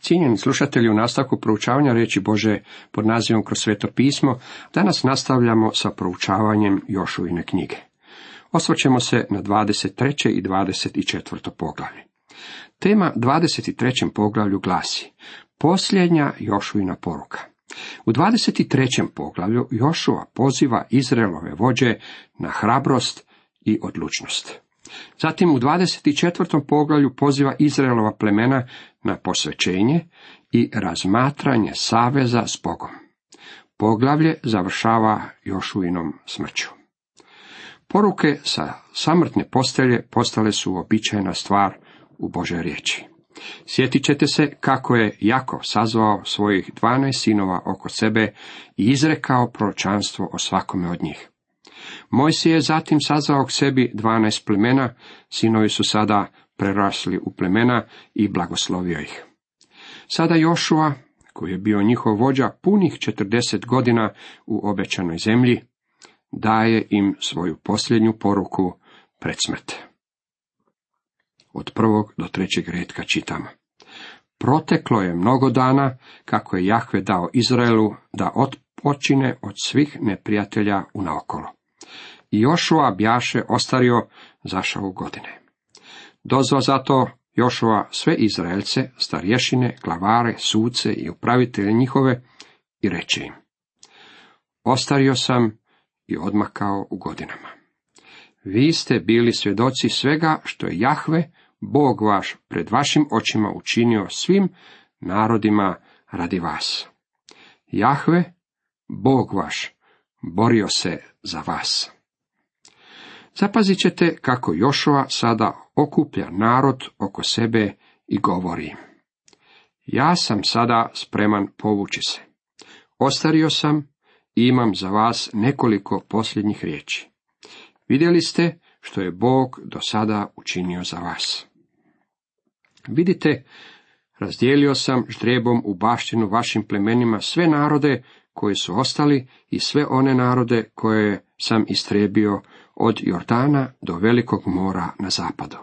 Cijenjeni slušatelji u nastavku proučavanja riječi Bože pod nazivom kroz sveto pismo, danas nastavljamo sa proučavanjem Jošuvine knjige. Osvrćemo se na 23. i 24. poglavlje. Tema 23. poglavlju glasi Posljednja Jošuvina poruka. U 23. poglavlju Jošua poziva Izraelove vođe na hrabrost i odlučnost. Zatim u 24. poglavlju poziva Izraelova plemena na posvećenje i razmatranje saveza s Bogom. Poglavlje završava Jošuinom smrću. Poruke sa samrtne postelje postale su običajna stvar u Božoj riječi. Sjetit ćete se kako je Jako sazvao svojih dvanaest sinova oko sebe i izrekao proročanstvo o svakome od njih. Mojsije je zatim sazvao k sebi dvanaest plemena, sinovi su sada prerasli u plemena i blagoslovio ih. Sada Jošua, koji je bio njihov vođa punih četrdeset godina u obećanoj zemlji, daje im svoju posljednju poruku pred smrt. Od prvog do trećeg redka čitamo. Proteklo je mnogo dana kako je Jahve dao Izraelu da odpočine od svih neprijatelja u naokolo. I Jošua bjaše ostario zašao godine. Dozva zato Jošua sve Izraelce, starješine, glavare, suce i upravitelje njihove i reče im. Ostario sam i odmakao u godinama. Vi ste bili svjedoci svega što je Jahve, Bog vaš, pred vašim očima učinio svim narodima radi vas. Jahve, Bog vaš, borio se za vas. Zapazit ćete kako Jošova sada okuplja narod oko sebe i govori. Ja sam sada spreman povući se. Ostario sam i imam za vas nekoliko posljednjih riječi. Vidjeli ste što je Bog do sada učinio za vas. Vidite, razdijelio sam ždrijebom u baštinu vašim plemenima sve narode koji su ostali i sve one narode koje sam istrebio od Jordana do velikog mora na zapadu.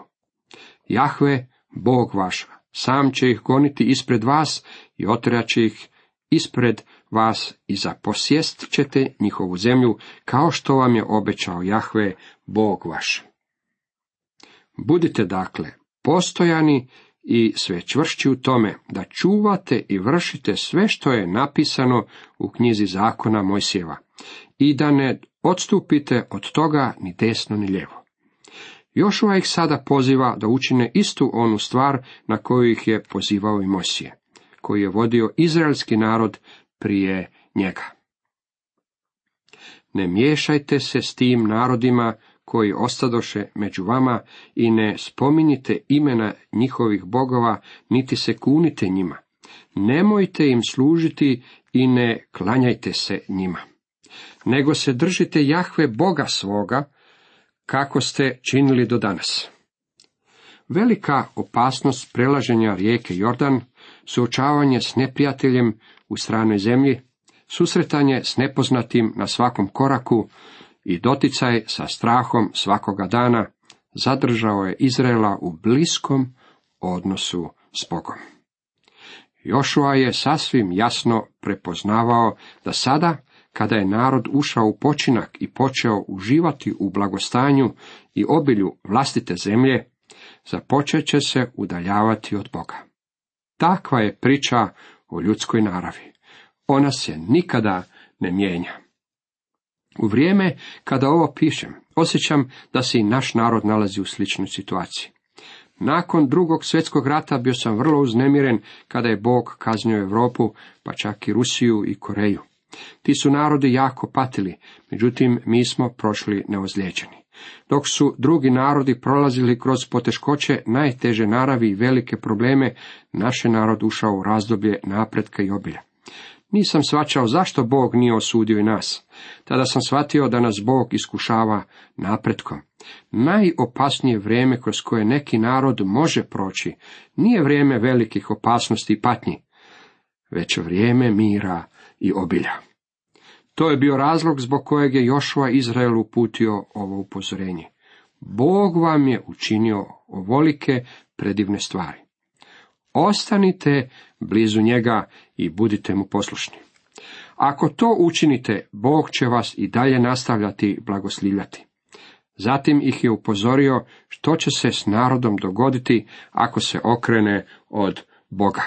Jahve, Bog vaš, sam će ih goniti ispred vas i će ih ispred vas i zaposjest ćete njihovu zemlju, kao što vam je obećao Jahve, Bog vaš. Budite dakle postojani i sve čvršći u tome da čuvate i vršite sve što je napisano u knjizi zakona Mojsijeva i da ne odstupite od toga ni desno ni lijevo. Jošua ih sada poziva da učine istu onu stvar na koju ih je pozivao i Mosije, koji je vodio izraelski narod prije njega. Ne miješajte se s tim narodima koji ostadoše među vama i ne spominjite imena njihovih bogova, niti se kunite njima. Nemojte im služiti i ne klanjajte se njima. Nego se držite Jahve Boga svoga, kako ste činili do danas. Velika opasnost prelaženja rijeke Jordan, suočavanje s neprijateljem u stranoj zemlji, susretanje s nepoznatim na svakom koraku i doticaj sa strahom svakoga dana zadržao je Izraela u bliskom odnosu s Bogom. Jošua je sasvim jasno prepoznavao da sada, kada je narod ušao u počinak i počeo uživati u blagostanju i obilju vlastite zemlje, započet će se udaljavati od Boga. Takva je priča o ljudskoj naravi. Ona se nikada ne mijenja. U vrijeme kada ovo pišem, osjećam da se i naš narod nalazi u sličnoj situaciji. Nakon drugog svjetskog rata bio sam vrlo uznemiren kada je Bog kaznio Europu, pa čak i Rusiju i Koreju. Ti su narodi jako patili, međutim mi smo prošli neozlijeđeni. Dok su drugi narodi prolazili kroz poteškoće, najteže naravi i velike probleme, naš narod ušao u razdoblje napretka i obilja. Nisam svačao zašto Bog nije osudio i nas. Tada sam shvatio da nas Bog iskušava napretkom. Najopasnije vrijeme kroz koje neki narod može proći nije vrijeme velikih opasnosti i patnji, već vrijeme mira i obilja. To je bio razlog zbog kojeg je Jošua Izrael uputio ovo upozorenje. Bog vam je učinio ovolike predivne stvari. ostanite blizu njega i budite mu poslušni. Ako to učinite, Bog će vas i dalje nastavljati blagoslivljati. Zatim ih je upozorio što će se s narodom dogoditi ako se okrene od Boga.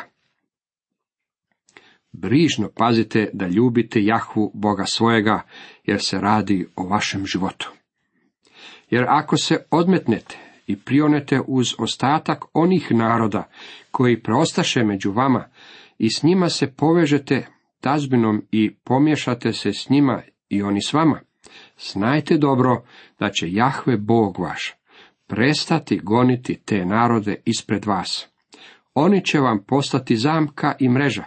Brižno pazite da ljubite Jahvu Boga svojega, jer se radi o vašem životu. Jer ako se odmetnete i prionete uz ostatak onih naroda koji preostaše među vama i s njima se povežete tazbinom i pomješate se s njima i oni s vama, znajte dobro da će Jahve Bog vaš prestati goniti te narode ispred vas. Oni će vam postati zamka i mreža,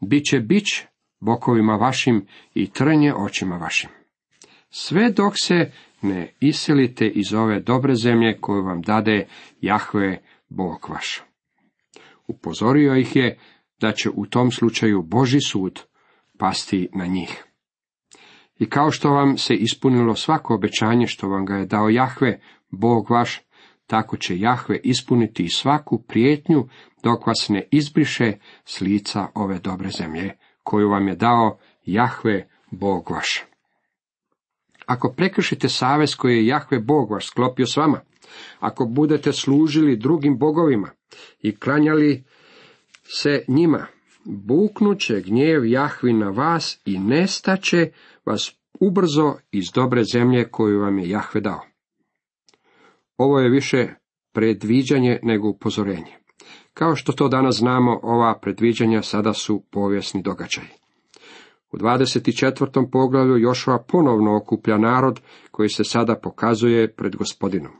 bit će bić bokovima vašim i trnje očima vašim. Sve dok se ne iselite iz ove dobre zemlje koju vam dade Jahve Bog vaš. Upozorio ih je da će u tom slučaju Boži sud pasti na njih. I kao što vam se ispunilo svako obećanje što vam ga je dao Jahve, Bog vaš, tako će Jahve ispuniti svaku prijetnju dok vas ne izbriše s lica ove dobre zemlje, koju vam je dao Jahve, Bog vaš. Ako prekršite savez koji je Jahve Bog vaš sklopio s vama, ako budete služili drugim bogovima i klanjali se njima, buknuće gnjev Jahvi na vas i nestaće vas ubrzo iz dobre zemlje koju vam je Jahve dao. Ovo je više predviđanje nego upozorenje. Kao što to danas znamo, ova predviđanja sada su povijesni događaji. U 24. poglavlju Jošova ponovno okuplja narod koji se sada pokazuje pred gospodinom.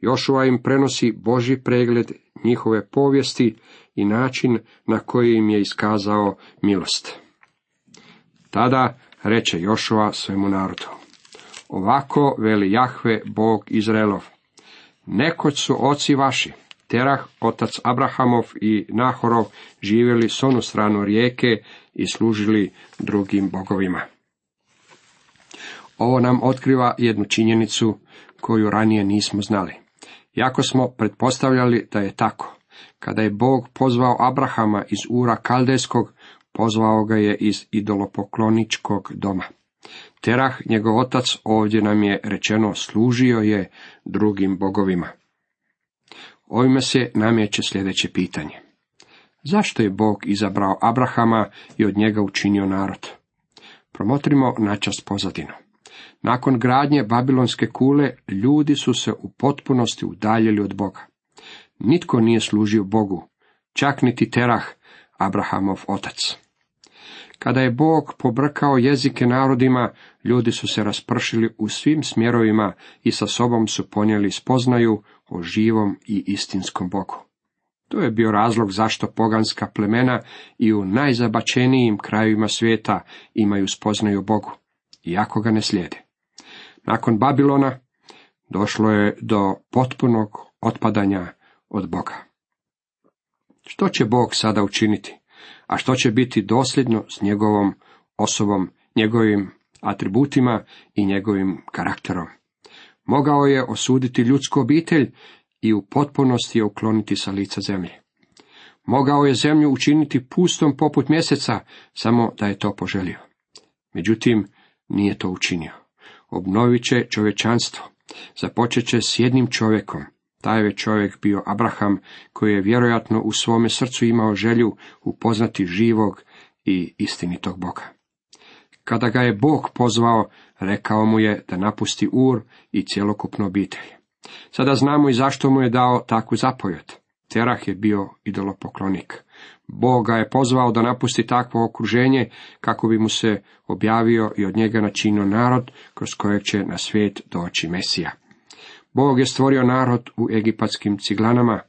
Jošova im prenosi Boži pregled njihove povijesti i način na koji im je iskazao milost. Tada reče Jošova svemu narodu. Ovako veli Jahve, Bog Izraelov. Nekoć su oci vaši, Terah, otac Abrahamov i Nahorov, živjeli s onu stranu rijeke i služili drugim bogovima. Ovo nam otkriva jednu činjenicu koju ranije nismo znali. Jako smo pretpostavljali da je tako. Kada je Bog pozvao Abrahama iz Ura Kaldejskog, pozvao ga je iz idolopokloničkog doma. Terah, njegov otac, ovdje nam je rečeno, služio je drugim bogovima. Ovime se namjeće sljedeće pitanje. Zašto je Bog izabrao Abrahama i od njega učinio narod? Promotrimo načas pozadinu. Nakon gradnje Babilonske kule, ljudi su se u potpunosti udaljili od Boga. Nitko nije služio Bogu, čak niti Terah, Abrahamov otac. Kada je Bog pobrkao jezike narodima, ljudi su se raspršili u svim smjerovima i sa sobom su ponijeli spoznaju o živom i istinskom Bogu. To je bio razlog zašto poganska plemena i u najzabačenijim krajevima svijeta imaju spoznaju Bogu, iako ga ne slijede. Nakon Babilona došlo je do potpunog otpadanja od Boga. Što će Bog sada učiniti? A što će biti dosljedno s njegovom osobom, njegovim atributima i njegovim karakterom? Mogao je osuditi ljudsku obitelj i u potpunosti je ukloniti sa lica zemlje. Mogao je zemlju učiniti pustom poput mjeseca, samo da je to poželio. Međutim, nije to učinio. Obnovit će čovečanstvo. Započet će s jednim čovjekom. Taj je čovjek bio Abraham, koji je vjerojatno u svome srcu imao želju upoznati živog i istinitog Boga. Kada ga je Bog pozvao, rekao mu je da napusti Ur i cjelokupnu obitelj. Sada znamo i zašto mu je dao takvu zapovjed. Terah je bio idolopoklonik. Bog ga je pozvao da napusti takvo okruženje kako bi mu se objavio i od njega načinio narod kroz kojeg će na svijet doći Mesija. Bog je stvorio narod u egipatskim ciglanama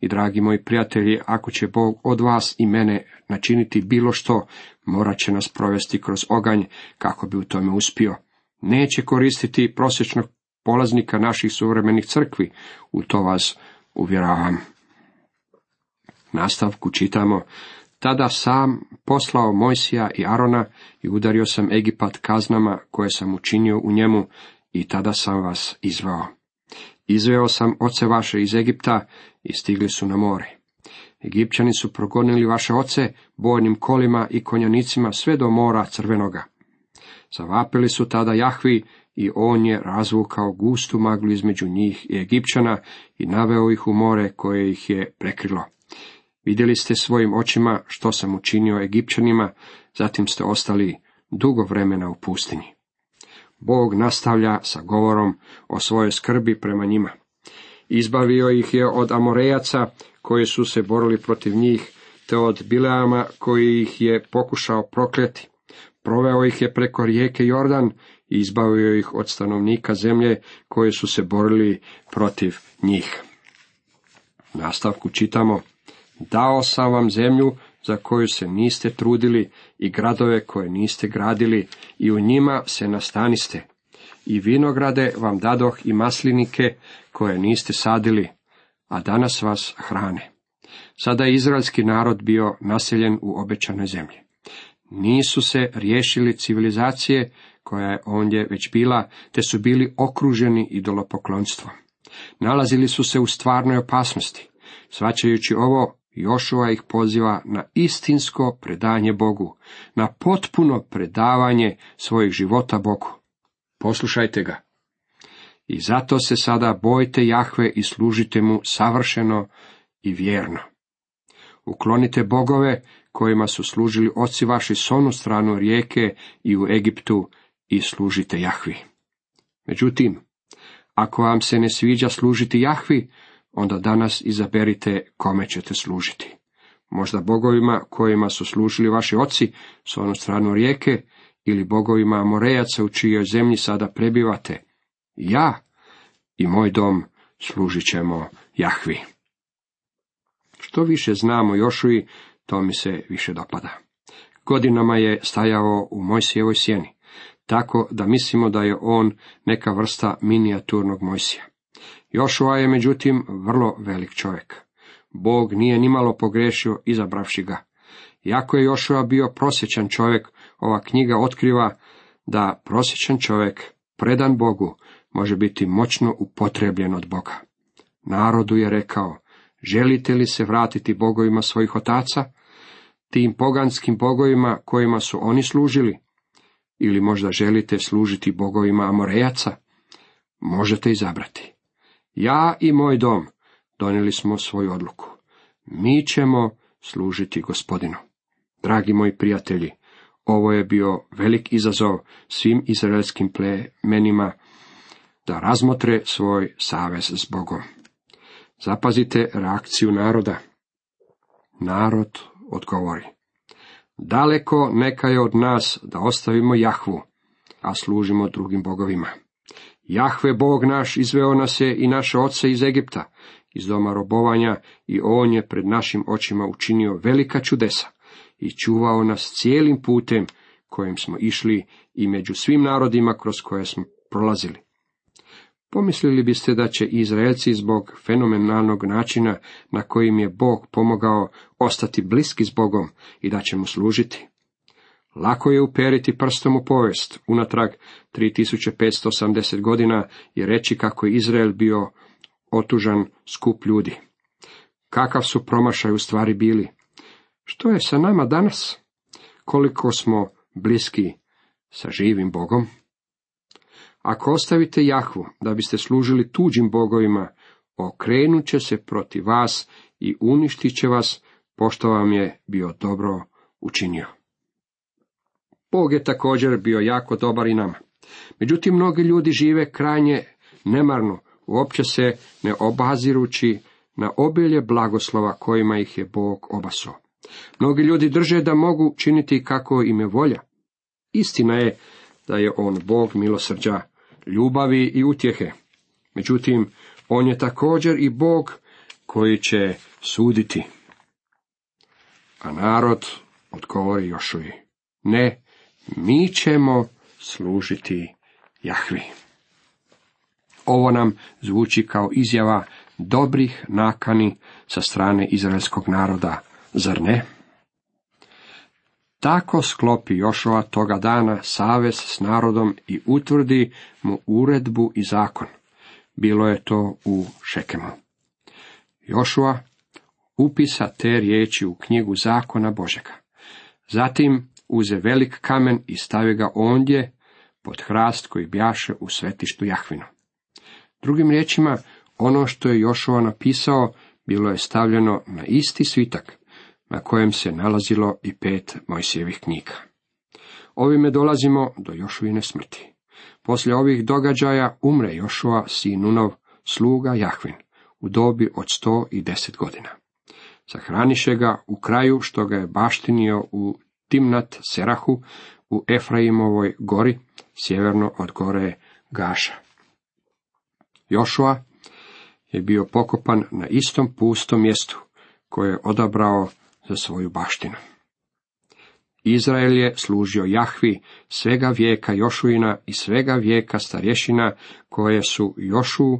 i dragi moji prijatelji, ako će Bog od vas i mene načiniti bilo što, morat će nas provesti kroz oganj kako bi u tome uspio. Neće koristiti prosječnog polaznika naših suvremenih crkvi, u to vas uvjeravam. Nastavku čitamo, tada sam poslao Mojsija i Arona i udario sam Egipat kaznama koje sam učinio u njemu i tada sam vas izveo. Izveo sam oce vaše iz Egipta i stigli su na more. Egipćani su progonili vaše oce bojnim kolima i konjanicima sve do mora crvenoga. Zavapili su tada Jahvi i on je razvukao gustu maglu između njih i Egipćana i naveo ih u more koje ih je prekrilo. Vidjeli ste svojim očima što sam učinio Egipćanima, zatim ste ostali dugo vremena u pustinji. Bog nastavlja sa govorom o svojoj skrbi prema njima. Izbavio ih je od Amorejaca koji su se borili protiv njih, te od Bileama koji ih je pokušao prokleti. Proveo ih je preko rijeke Jordan i izbavio ih od stanovnika zemlje koji su se borili protiv njih. Nastavku čitamo, dao sam vam zemlju za koju se niste trudili i gradove koje niste gradili i u njima se nastaniste. I vinograde vam dadoh i maslinike koje niste sadili, a danas vas hrane. Sada je izraelski narod bio naseljen u obećanoj zemlji. Nisu se riješili civilizacije koja je ondje već bila, te su bili okruženi idolopoklonstvom. Nalazili su se u stvarnoj opasnosti. Svačajući ovo, Jošova ih poziva na istinsko predanje Bogu, na potpuno predavanje svojih života Bogu. Poslušajte ga. I zato se sada bojte Jahve i služite mu savršeno i vjerno. Uklonite bogove kojima su služili oci vaši s onu stranu rijeke i u Egiptu i služite Jahvi. Međutim, ako vam se ne sviđa služiti Jahvi, onda danas izaberite kome ćete služiti. Možda bogovima kojima su služili vaši oci s onu stranu rijeke ili bogovima Amorejaca u čijoj zemlji sada prebivate. Ja i moj dom služit ćemo Jahvi. Što više znamo Jošuji, to mi se više dopada. Godinama je stajao u Mojsijevoj sjeni, tako da mislimo da je on neka vrsta minijaturnog Mojsija. Jošua je međutim vrlo velik čovjek. Bog nije nimalo pogrešio izabravši ga. Iako je Jošua bio prosječan čovjek, ova knjiga otkriva da prosječan čovjek, predan Bogu, može biti moćno upotrebljen od Boga. Narodu je rekao, želite li se vratiti bogovima svojih otaca, tim poganskim bogovima kojima su oni služili, ili možda želite služiti bogovima Amorejaca, možete izabrati. Ja i moj dom donijeli smo svoju odluku. Mi ćemo služiti gospodinu. Dragi moji prijatelji, ovo je bio velik izazov svim izraelskim plemenima da razmotre svoj savez s Bogom. Zapazite reakciju naroda. Narod odgovori. Daleko neka je od nas da ostavimo Jahvu, a služimo drugim bogovima. Jahve Bog naš izveo nas je i naše oce iz Egipta, iz doma robovanja i on je pred našim očima učinio velika čudesa i čuvao nas cijelim putem kojim smo išli i među svim narodima kroz koje smo prolazili. Pomislili biste da će Izraelci zbog fenomenalnog načina na kojim je Bog pomogao ostati bliski s Bogom i da će mu služiti? Lako je uperiti prstom u povijest, unatrag 3580 godina i reći kako je Izrael bio otužan skup ljudi. Kakav su promašaj u stvari bili? Što je sa nama danas? Koliko smo bliski sa živim Bogom? Ako ostavite Jahvu da biste služili tuđim bogovima, okrenut će se protiv vas i uništit će vas, pošto vam je bio dobro učinio. Bog je također bio jako dobar i nama. Međutim, mnogi ljudi žive krajnje nemarno, uopće se ne obazirući na obilje blagoslova kojima ih je Bog obasao. Mnogi ljudi drže da mogu činiti kako im je volja. Istina je da je on Bog milosrđa, ljubavi i utjehe. Međutim, on je također i Bog koji će suditi. A narod odgovori Jošuji, ne, mi ćemo služiti Jahvi. Ovo nam zvuči kao izjava dobrih nakani sa strane izraelskog naroda, zar ne? Tako sklopi Jošova toga dana savez s narodom i utvrdi mu uredbu i zakon. Bilo je to u Šekemu. Jošua upisa te riječi u knjigu zakona Božega. Zatim uze velik kamen i stavi ga ondje pod hrast koji bjaše u svetištu Jahvinu. Drugim riječima, ono što je Jošova napisao bilo je stavljeno na isti svitak na kojem se nalazilo i pet Mojsijevih knjiga. Ovime dolazimo do Jošuvine smrti. Poslije ovih događaja umre Jošua sinunov sluga Jahvin u dobi od sto i deset godina. Sahraniše ga u kraju što ga je baštinio u Timnat Serahu u Efraimovoj gori, sjeverno od gore Gaša. Jošua je bio pokopan na istom pustom mjestu koje je odabrao za svoju baštinu. Izrael je služio Jahvi svega vijeka Jošuina i svega vijeka starješina koje su Jošu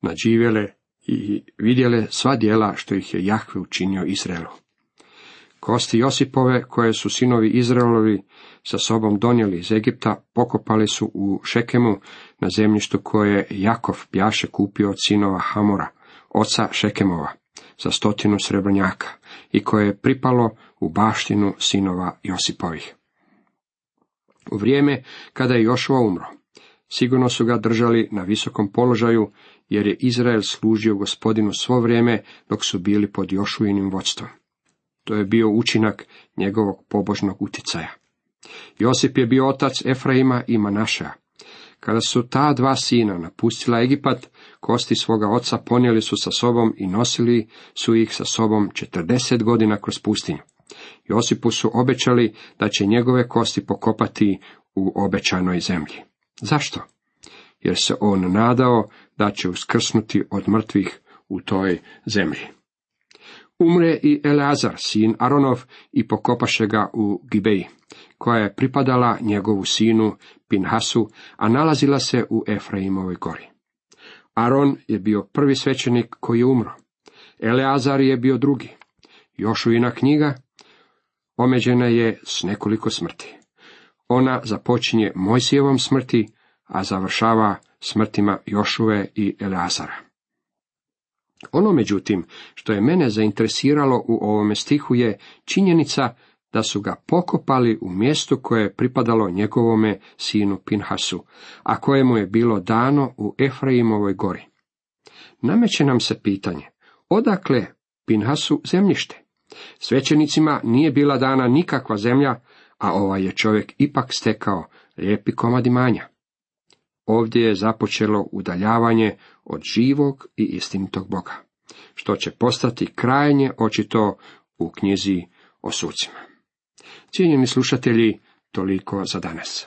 nadživjele i vidjele sva dijela što ih je Jahve učinio Izraelu. Kosti Josipove, koje su sinovi Izraelovi sa sobom donijeli iz Egipta, pokopali su u Šekemu na zemljištu koje Jakov pjaše kupio od sinova Hamora, oca Šekemova, za stotinu srebrnjaka i koje je pripalo u baštinu sinova Josipovih. U vrijeme kada je Jošua umro, sigurno su ga držali na visokom položaju, jer je Izrael služio gospodinu svo vrijeme dok su bili pod Jošuinim vodstvom. To je bio učinak njegovog pobožnog uticaja. Josip je bio otac Efraima i Manaša. Kada su ta dva sina napustila Egipat, kosti svoga oca ponijeli su sa sobom i nosili su ih sa sobom četrdeset godina kroz pustinju. Josipu su obećali da će njegove kosti pokopati u obećanoj zemlji. Zašto? Jer se on nadao da će uskrsnuti od mrtvih u toj zemlji. Umre i Eleazar, sin Aronov, i pokopaše ga u Gibeji, koja je pripadala njegovu sinu Pinhasu, a nalazila se u Efraimovoj gori. Aron je bio prvi svećenik koji je umro. Eleazar je bio drugi. Jošuina knjiga omeđena je s nekoliko smrti. Ona započinje Mojsijevom smrti, a završava smrtima Jošuve i Eleazara. Ono, međutim, što je mene zainteresiralo u ovome stihu je činjenica da su ga pokopali u mjestu koje je pripadalo njegovome sinu Pinhasu, a kojemu je bilo dano u Efraimovoj gori. Nameće nam se pitanje, odakle Pinhasu zemljište? Svećenicima nije bila dana nikakva zemlja, a ovaj je čovjek ipak stekao lijepi komad imanja. Ovdje je započelo udaljavanje od živog i istinitog Boga, što će postati krajnje očito u knjizi o sucima. Cijenjeni slušatelji, toliko za danas.